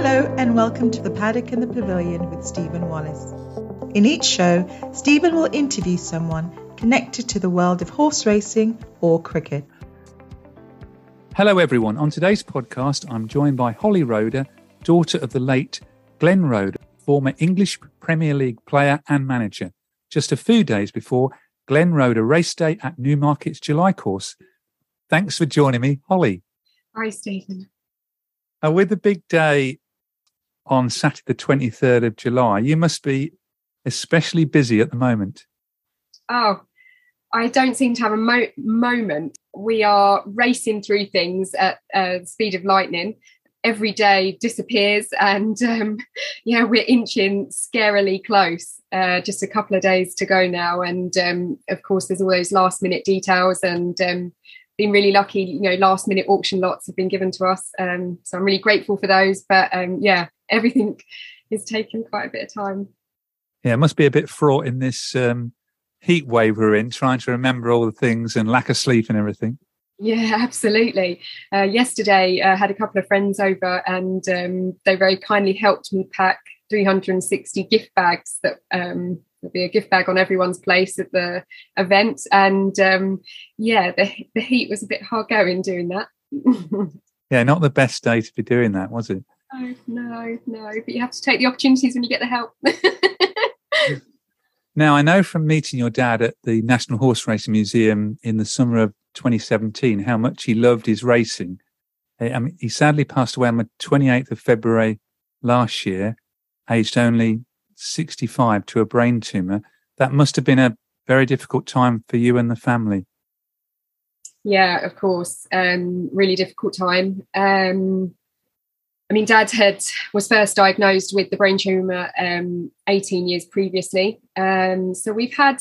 Hello, and welcome to the Paddock and the Pavilion with Stephen Wallace. In each show, Stephen will interview someone connected to the world of horse racing or cricket. Hello, everyone. On today's podcast, I'm joined by Holly Roeder, daughter of the late Glenn Roeder, former English Premier League player and manager. Just a few days before Glenn Roeder race day at Newmarket's July course. Thanks for joining me, Holly. Hi, Stephen. Uh, with the big day on Saturday, the 23rd of July, you must be especially busy at the moment. Oh, I don't seem to have a mo- moment. We are racing through things at uh, speed of lightning. Every day disappears, and um, yeah, we're inching scarily close. Uh, just a couple of days to go now, and um, of course, there's all those last minute details and um, been really lucky. You know, last minute auction lots have been given to us, um, so I'm really grateful for those. But um, yeah, everything is taking quite a bit of time. Yeah, it must be a bit fraught in this um, heat wave we're in, trying to remember all the things and lack of sleep and everything. Yeah, absolutely. Uh, yesterday, I uh, had a couple of friends over, and um, they very kindly helped me pack 360 gift bags that um, there'll be a gift bag on everyone's place at the event. And um, yeah, the, the heat was a bit hard going doing that. yeah, not the best day to be doing that, was it? No, no, no. But you have to take the opportunities when you get the help. now, I know from meeting your dad at the National Horse Racing Museum in the summer of 2017 how much he loved his racing. I mean, he sadly passed away on the 28th of February last year, aged only 65 to a brain tumor. That must have been a very difficult time for you and the family. Yeah, of course. Um, really difficult time. Um, I mean, Dad had was first diagnosed with the brain tumor um, 18 years previously. Um, so we've had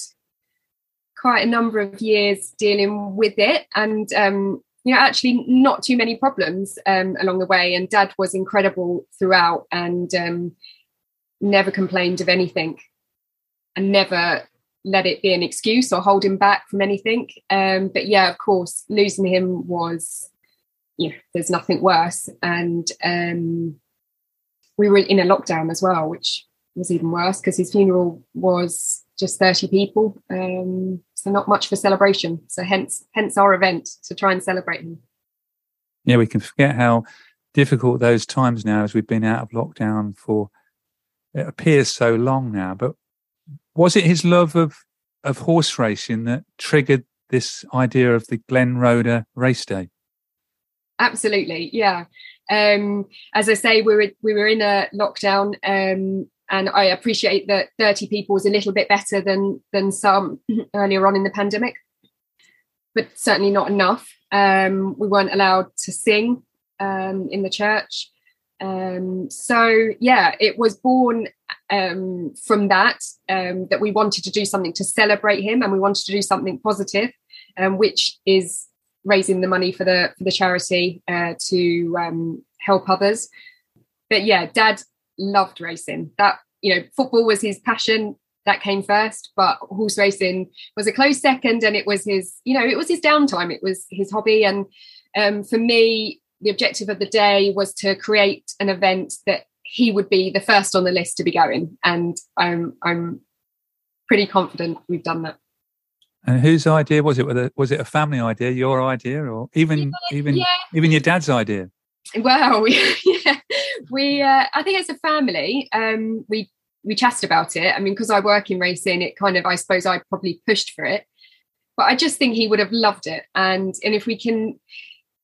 quite a number of years dealing with it, and um, you know, actually not too many problems um, along the way. And Dad was incredible throughout, and um, never complained of anything and never let it be an excuse or hold him back from anything. Um, but yeah, of course, losing him was, yeah, there's nothing worse. And um, we were in a lockdown as well, which was even worse because his funeral was just 30 people. Um, so not much for celebration. So hence, hence our event to try and celebrate him. Yeah, we can forget how difficult those times now as we've been out of lockdown for it appears so long now. But was it his love of of horse racing that triggered this idea of the Glenn Roeder race day? Absolutely, yeah. Um, as I say, we were we were in a lockdown, um, and I appreciate that thirty people was a little bit better than than some earlier on in the pandemic, but certainly not enough. Um, we weren't allowed to sing um, in the church. Um, so yeah, it was born um, from that um, that we wanted to do something to celebrate him, and we wanted to do something positive, um, which is raising the money for the for the charity uh, to um, help others. but yeah, dad loved racing. That, you know, football was his passion. That came first, but horse racing was a close second, and it was his, you know, it was his downtime. It was his hobby, and um, for me, the objective of the day was to create an event that he would be the first on the list to be going, and I'm I'm pretty confident we've done that. And whose idea was it? Was it a family idea, your idea, or even yeah, even yeah. even your dad's idea? Well, yeah, we. Uh, I think it's a family. Um, we we chatted about it. I mean, because I work in racing, it kind of, I suppose, I probably pushed for it. But I just think he would have loved it. And and if we can,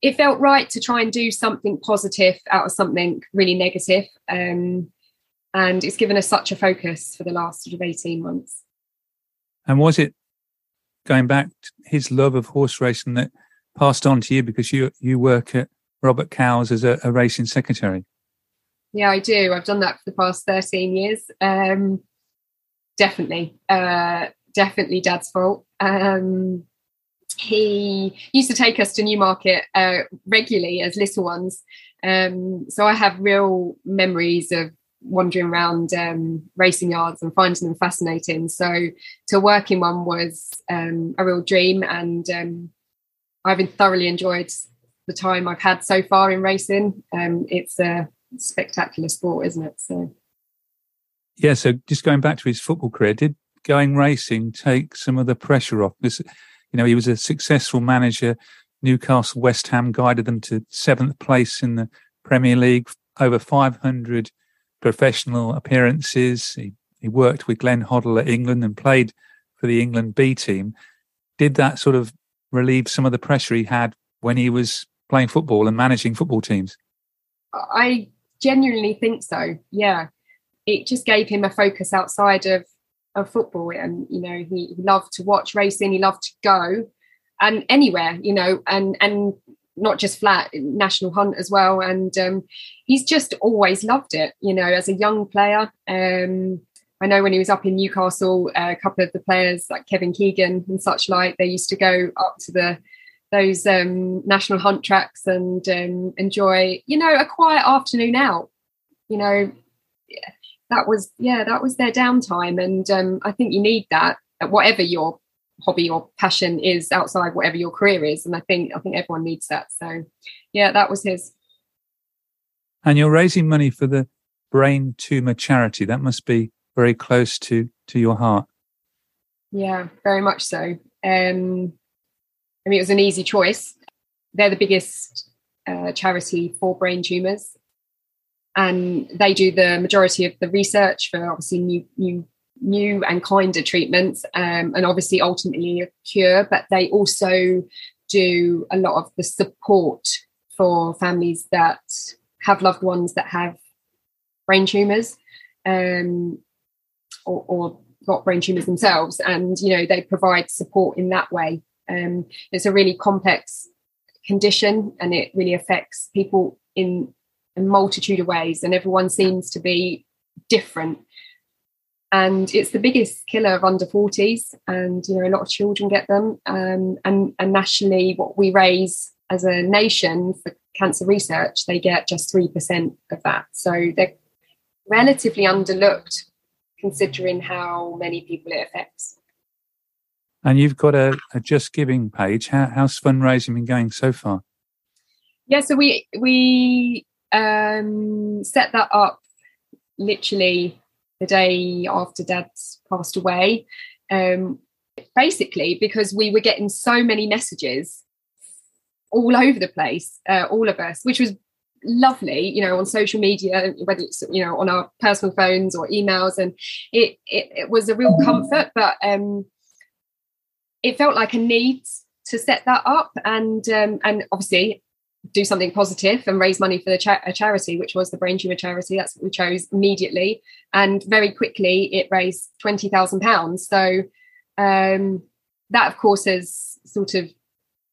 it felt right to try and do something positive out of something really negative. Um, and it's given us such a focus for the last sort of eighteen months. And was it going back to his love of horse racing that passed on to you because you you work at Robert Cowell as a, a racing secretary? Yeah, I do. I've done that for the past 13 years. Um, definitely, uh, definitely dad's fault. Um, he used to take us to Newmarket uh, regularly as little ones. Um, so I have real memories of wandering around um, racing yards and finding them fascinating. So to work in one was um, a real dream, and um, I've thoroughly enjoyed the time I've had so far in racing. Um, it's a spectacular sport, isn't it? So yeah. So just going back to his football career, did going racing take some of the pressure off? Because you know he was a successful manager. Newcastle, West Ham guided them to seventh place in the Premier League, over 500 professional appearances. He, he worked with Glenn Hoddle at England and played for the England B team. Did that sort of relieve some of the pressure he had when he was playing football and managing football teams? I genuinely think so. Yeah. It just gave him a focus outside of, of football. And, you know, he, he loved to watch racing, he loved to go and anywhere, you know, and, and not just flat national hunt as well and um, he's just always loved it you know as a young player um, i know when he was up in newcastle uh, a couple of the players like kevin keegan and such like they used to go up to the those um, national hunt tracks and um, enjoy you know a quiet afternoon out you know that was yeah that was their downtime. And um, i think you need that whatever your hobby or passion is outside whatever your career is. And i think i think everyone needs that. So yeah that was his. And you're raising money for the brain tumor charity. That must be very close to to your heart. Yeah very much so. Um i mean it was an easy choice. They're the biggest uh, charity for brain tumors and they do the majority of the research for obviously new new new and kinder treatments um, and obviously ultimately a cure, but they also do a lot of the support for families that have loved ones that have brain tumors um, or, or got brain tumors themselves. And, you know, they provide support in that way. Um, it's a really complex condition and it really affects people in a multitude of ways and everyone seems to be different. And it's the biggest killer of under 40s and you know a lot of children get them. Um, and, and nationally what we raise as a nation for cancer research they get just 3% of that. So they're relatively underlooked considering how many people it affects. And you've got a, a just giving page. How, how's fundraising been going so far? Yeah so we we um, set that up literally the day after dad's passed away. Um, basically, because we were getting so many messages all over the place, uh, all of us, which was lovely, you know, on social media, whether it's, you know, on our personal phones or emails. And it, it, it was a real comfort, but um, it felt like a need to set that up. And, um, and obviously do something positive and raise money for the cha- a charity, which was the brain tumor charity. That's what we chose immediately, and very quickly it raised twenty thousand pounds. So um, that, of course, has sort of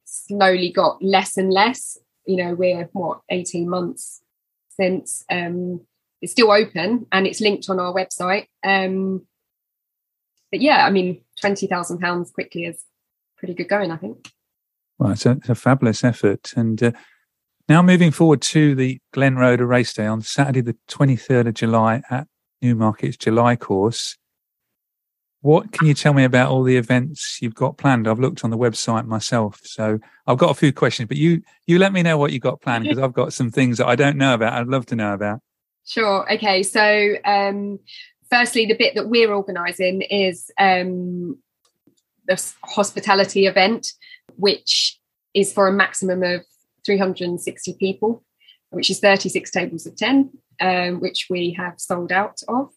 slowly got less and less. You know, we're what eighteen months since. Um, it's still open and it's linked on our website. Um, but yeah, I mean, twenty thousand pounds quickly is pretty good going, I think. Well, it's a, it's a fabulous effort, and uh, Now moving forward to the Glenn Roeder Race Day on Saturday, the 23rd of July at Newmarket's July course. What can you tell me about all the events you've got planned? I've looked on the website myself, so I've got a few questions, but you you let me know what you got planned because I've got some things that I don't know about. I'd love to know about. Sure. Okay. So, um, firstly, the bit that we're organising is um, the hospitality event, which is for a maximum of 360 people, which is 36 tables of 10, um, which we have sold out of.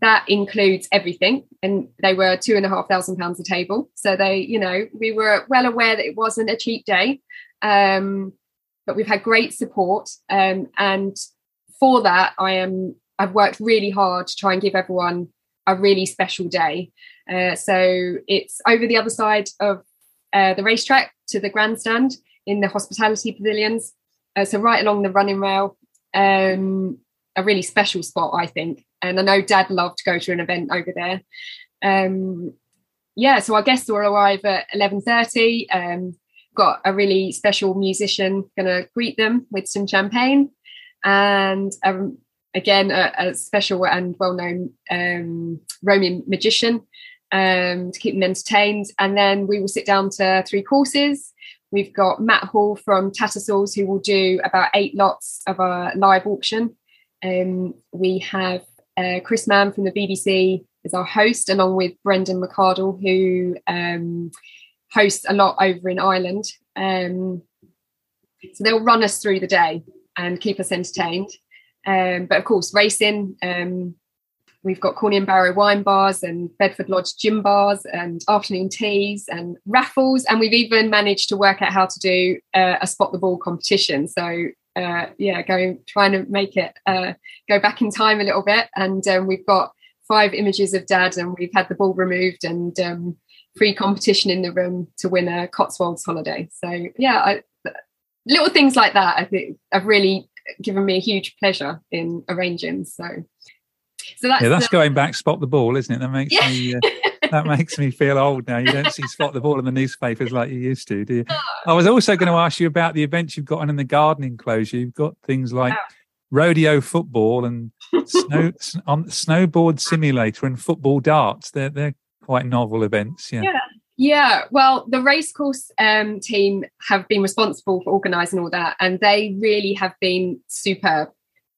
That includes everything and they were two and a half thousand pounds a table. So they you know we were well aware that it wasn't a cheap day um, but we've had great support um, and for that i am i've worked really hard to try and give everyone a really special day. Uh, so it's over the other side of uh, the racetrack to the grandstand in the hospitality pavilions uh, so right along the running rail um, a really special spot i think and I know Dad loved to go to an event over there. Um, yeah, so our guests will arrive at eleven thirty. Um, got a really special musician going to greet them with some champagne, and um, again a, a, special and well-known um, Roman magician um, to keep them entertained. And then we will sit down to three courses. We've got Matt Hall from Tattersalls who will do about eight lots of our live auction. Um, we have uh, Chris Mann from the BBC as our host, along with Brendan McCardle, who um, hosts a lot over in Ireland. Um, so they'll run us through the day and keep us entertained. Um, but of course, racing. We've got Corney and Barrow wine bars and Bedford Lodge gym bars and afternoon teas and raffles. And we've even managed to work out how to do uh, a spot the ball competition. So uh, yeah, going trying to make it uh, go back in time a little bit. And um, we've got five images of Dad, and we've had the ball removed and um, free competition in the room to win a Cotswolds holiday. So yeah, I, little things like that I think have really given me a huge pleasure in arranging. So. So that's, yeah, that's the, going back spot the ball, isn't it? That makes yeah. me uh, that makes me feel old now. You don't see spot the ball in the newspapers like you used to, do you? I was also going to ask you about the events you've got on in the garden enclosure. You've got things like rodeo football and snow on snowboard simulator and football darts. They're they're quite novel events. Yeah. yeah. Yeah, well, the racecourse um, team have been responsible for organising all that, and they really have been superb.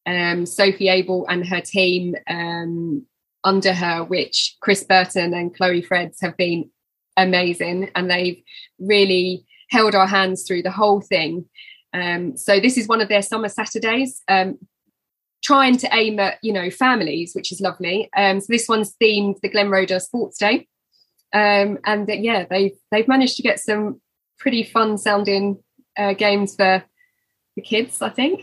Um, Sophie Abel and her team um, under her, which Chris Burton and Chloe Freds have been amazing, and they've really held our hands through the whole thing. Um, so this is one of their summer Saturdays, um, trying to aim at you know families, which is lovely. Um, so this one's themed the Glenn Roeder Sports Day, um, and uh, yeah, they've they've managed to get some pretty fun sounding uh, games for the kids, I think.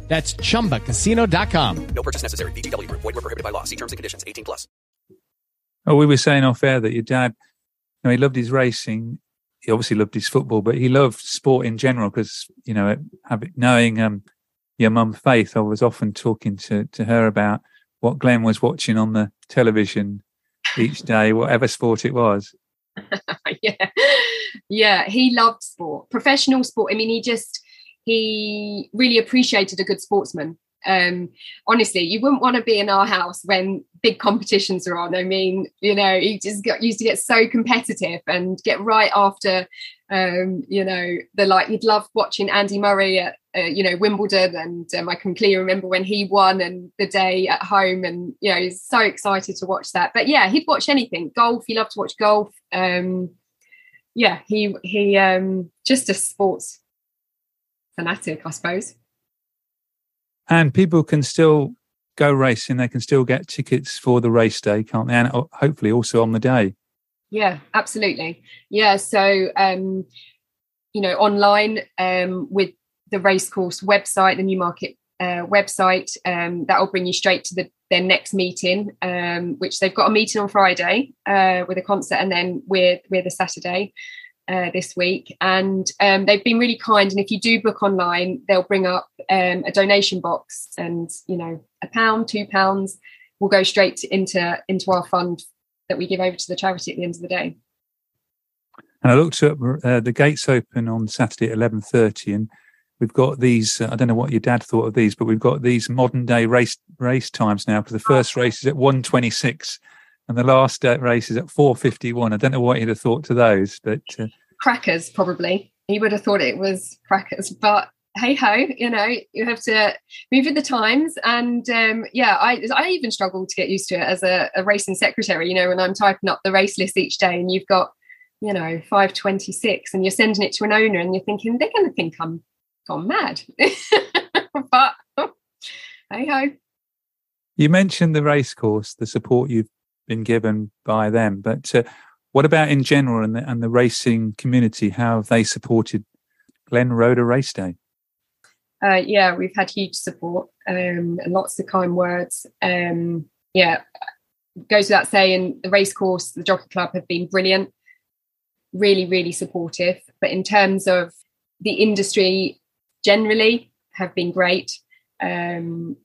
That's ChumbaCasino.com. No purchase necessary. VGW. Void were prohibited by law. See terms and conditions. 18 plus. Oh, we were saying off air that your dad, you know, he loved his racing. He obviously loved his football, but he loved sport in general because, you know, having, knowing um, your mum, Faith, I was often talking to, to her about what Glenn was watching on the television each day, whatever sport it was. yeah. Yeah. He loved sport, professional sport. I mean, he just, he really appreciated a good sportsman. Um, honestly, you wouldn't want to be in our house when big competitions are on. I mean, you know, he just got used to get so competitive and get right after, um, you know, the like. He'd love watching Andy Murray at, uh, you know, Wimbledon, and um, I can clearly remember when he won and the day at home, and you know, he's so excited to watch that. But yeah, he'd watch anything. Golf, he loved to watch golf. Um, yeah, he he um, just a sports fanatic, I suppose. And people can still go racing. They can still get tickets for the race day, can't they? And hopefully also on the day. Yeah, absolutely. Yeah. So, um, you know, online um, with the racecourse website, the Newmarket uh, website. Um, that will bring you straight to the, their next meeting, um, which they've got a meeting on Friday uh, with a concert, and then we're we're the Saturday uh, this week. And um, they've been really kind. And if you do book online, they'll bring up um, a donation box, and you know, a pound, two pounds will go straight into into our fund that we give over to the charity at the end of the day. And I looked up uh, the gates open on Saturday at eleven thirty, and we've got these. Uh, I don't know what your dad thought of these, but we've got these modern day race race times now. Because the first race is at one twenty six, and the last uh, race is at four fifty one. I don't know what you'd have thought to those, but uh, crackers probably. You would have thought it was crackers, but hey ho, you know, you have to move with the times. And um, yeah, I I even struggle to get used to it as a, a racing secretary. You know, when I'm typing up the race list each day, and you've got you know 526 and you're sending it to an owner and you're thinking they're going to think i'm gone mad. but hey ho. You mentioned the race course, the support you've been given by them, but uh, what about in general and the, and the racing community? How have they supported Glenn Roeder Race Day? Uh, yeah, we've had huge support um, and lots of kind words. Um, yeah, goes without saying, the race course, the Jockey Club have been brilliant, really, really supportive. But in terms of the industry generally have been great. Um,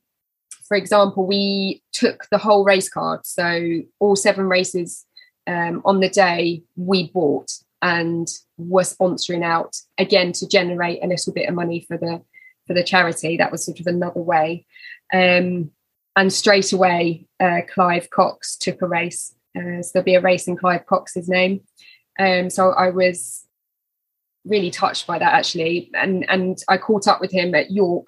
for example, we took the whole race card, so all seven races um, on the day we bought and were sponsoring out again to generate a little bit of money for the for the charity. That was sort of another way. Um, and straight away, uh, Clive Cox took a race. Uh, so there'll be a race in Clive Cox's name. Um, so I was really touched by that actually. And and I caught up with him at York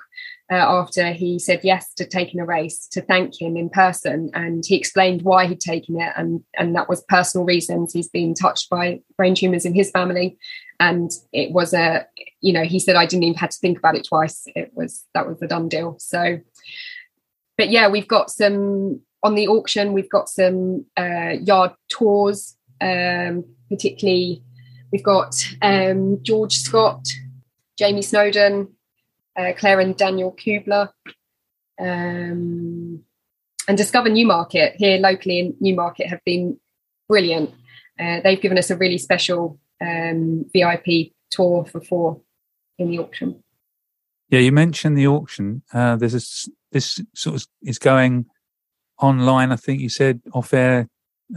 uh, after he said yes to taking a race to thank him in person, and he explained why he'd taken it, and and that was personal reasons. He's been touched by brain tumors in his family, and it was a you know he said I didn't even have to think about it twice. It was that was a done deal. So, but yeah, we've got some on the auction. We've got some uh, yard tours, um, particularly We've got um, George Scott, Jamie Snowden, uh, Claire and Daniel Kubler, um, and Discover Newmarket here locally in Newmarket have been brilliant. Uh, they've given us a really special um, VIP tour for four in the auction. Yeah, you mentioned the auction. Uh, there's a, this sort of is going online. I think you said off air.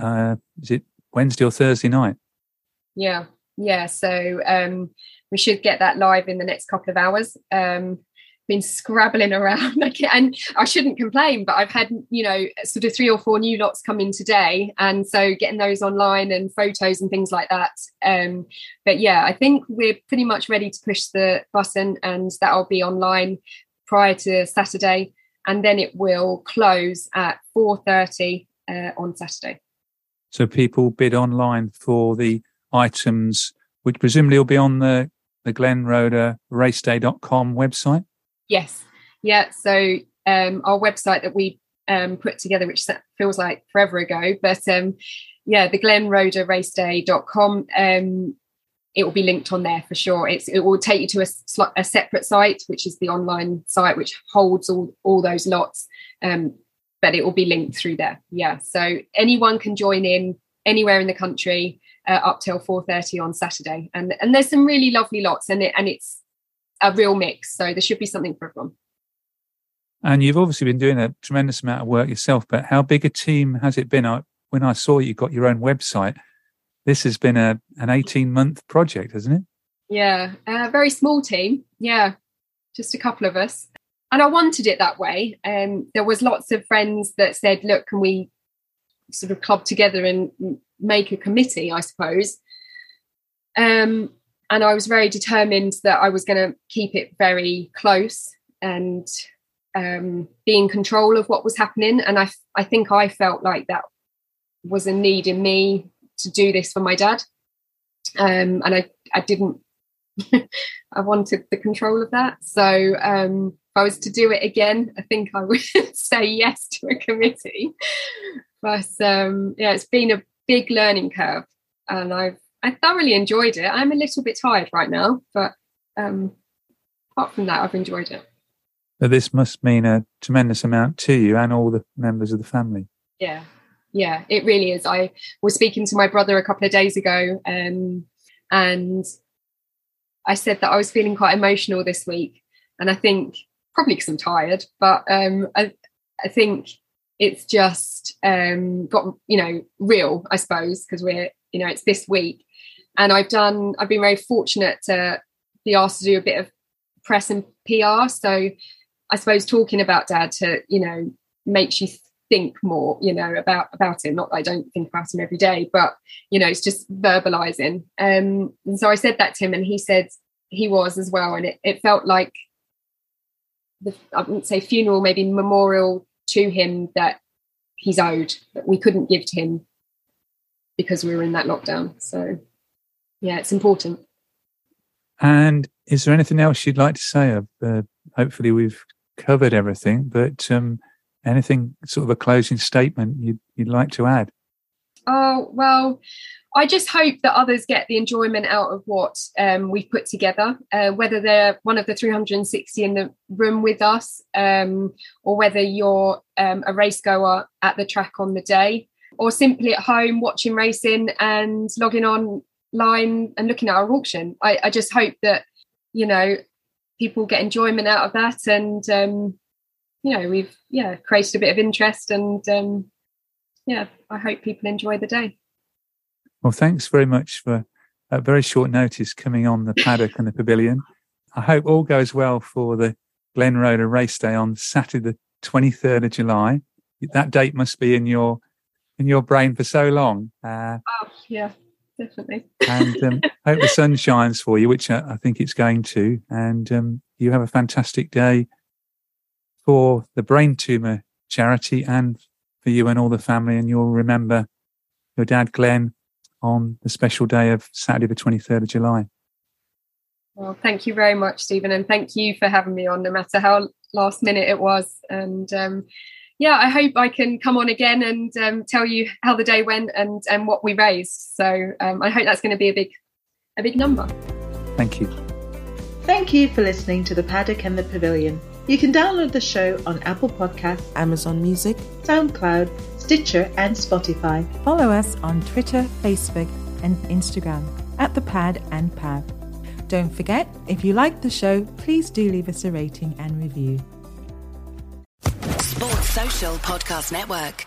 Uh, is it Wednesday or Thursday night? Yeah, yeah so um, we should get that live in the next couple of hours. Um, been scrabbling around and i shouldn't complain but i've had you know sort of three or four new lots come in today and so getting those online and photos and things like that um, but yeah i think we're pretty much ready to push the button and that'll be online prior to saturday and then it will close at 4.30 uh, on saturday. So people bid online for the items, which presumably will be on the, the Glen raceday.com website? Yes. Yeah. So um, our website that we um, put together, which feels like forever ago, but um, yeah, the Glen raceday.com. Um, it will be linked on there for sure. It's, it will take you to a, a separate site, which is the online site, which holds all, all those lots. Um, but it will be linked through there. Yeah. So anyone can join in anywhere in the country uh, up till 4.30 on Saturday. And, and there's some really lovely lots and, it, and it's a real mix. So there should be something for everyone. And you've obviously been doing a tremendous amount of work yourself, but how big a team has it been? I, when I saw you got your own website, this has been a an 18 month project, hasn't it? Yeah, a very small team. Yeah, just a couple of us. And I wanted it that way. And um, there was lots of friends that said, look, can we sort of club together and make a committee, I suppose. Um, and I was very determined that I was going to keep it very close and um, be in control of what was happening. And I, I think I felt like that was a need in me to do this for my dad. Um, and I, I didn't, I wanted the control of that. So um, if I was to do it again, I think I would say yes to a committee. But um, yeah, it's been a big learning curve, and I've I thoroughly enjoyed it. I'm a little bit tired right now, but um, apart from that, I've enjoyed it. But this must mean a tremendous amount to you and all the members of the family. Yeah, yeah, it really is. I was speaking to my brother a couple of days ago, um, and I said that I was feeling quite emotional this week, and I think probably because I'm tired, but um, I, I think it's just um, got you know real, I suppose, because we're you know it's this week, and I've done I've been very fortunate to be asked to do a bit of press and PR. So I suppose talking about dad to you know makes you think more you know about about him. Not that i don't think about him every day but you know it's just verbalizing. Um and so i said that to him and he said he was as well. And it, it felt like the i wouldn't say funeral maybe memorial to him that he's owed that we couldn't give to him because we were in that lockdown. So yeah it's important. And is there anything else you'd like to say? Uh, hopefully we've covered everything but um anything sort of a closing statement you'd, you'd like to add? Oh, well, I just hope that others get the enjoyment out of what um, we've put together, uh, whether they're one of the 360 in the room with us, um, or whether you're um, a race goer at the track on the day, or simply at home watching racing and logging online and looking at our auction. I, I just hope that, you know, people get enjoyment out of that and um, you know we've yeah created a bit of interest and um, yeah i hope people enjoy the day. Well thanks very much for a very short notice coming on the paddock and the pavilion. I hope all goes well for the glenn roeder race day on saturday the 23rd of july. That date must be in your in your brain for so long uh, oh yeah definitely. and um, hope the sun shines for you which I, I think it's going to. And um, you have a fantastic day for the brain tumor charity and for you and all the family. And you'll remember your dad, Glenn, on the special day of Saturday, the 23rd of July. Well, thank you very much, Stephen. And thank you for having me on, no matter how last minute it was. And um, yeah, I hope I can come on again and um, tell you how the day went and, and what we raised. So um, I hope that's going to be a big, a big number. Thank you. Thank you for listening to The Paddock and the Pavilion. You can download the show on Apple Podcasts, Amazon Music, SoundCloud, Stitcher, and Spotify. Follow us on Twitter, Facebook, and Instagram at The Pad and Pav. Don't forget, if you like the show, please do leave us a rating and review. Sports Social Podcast Network.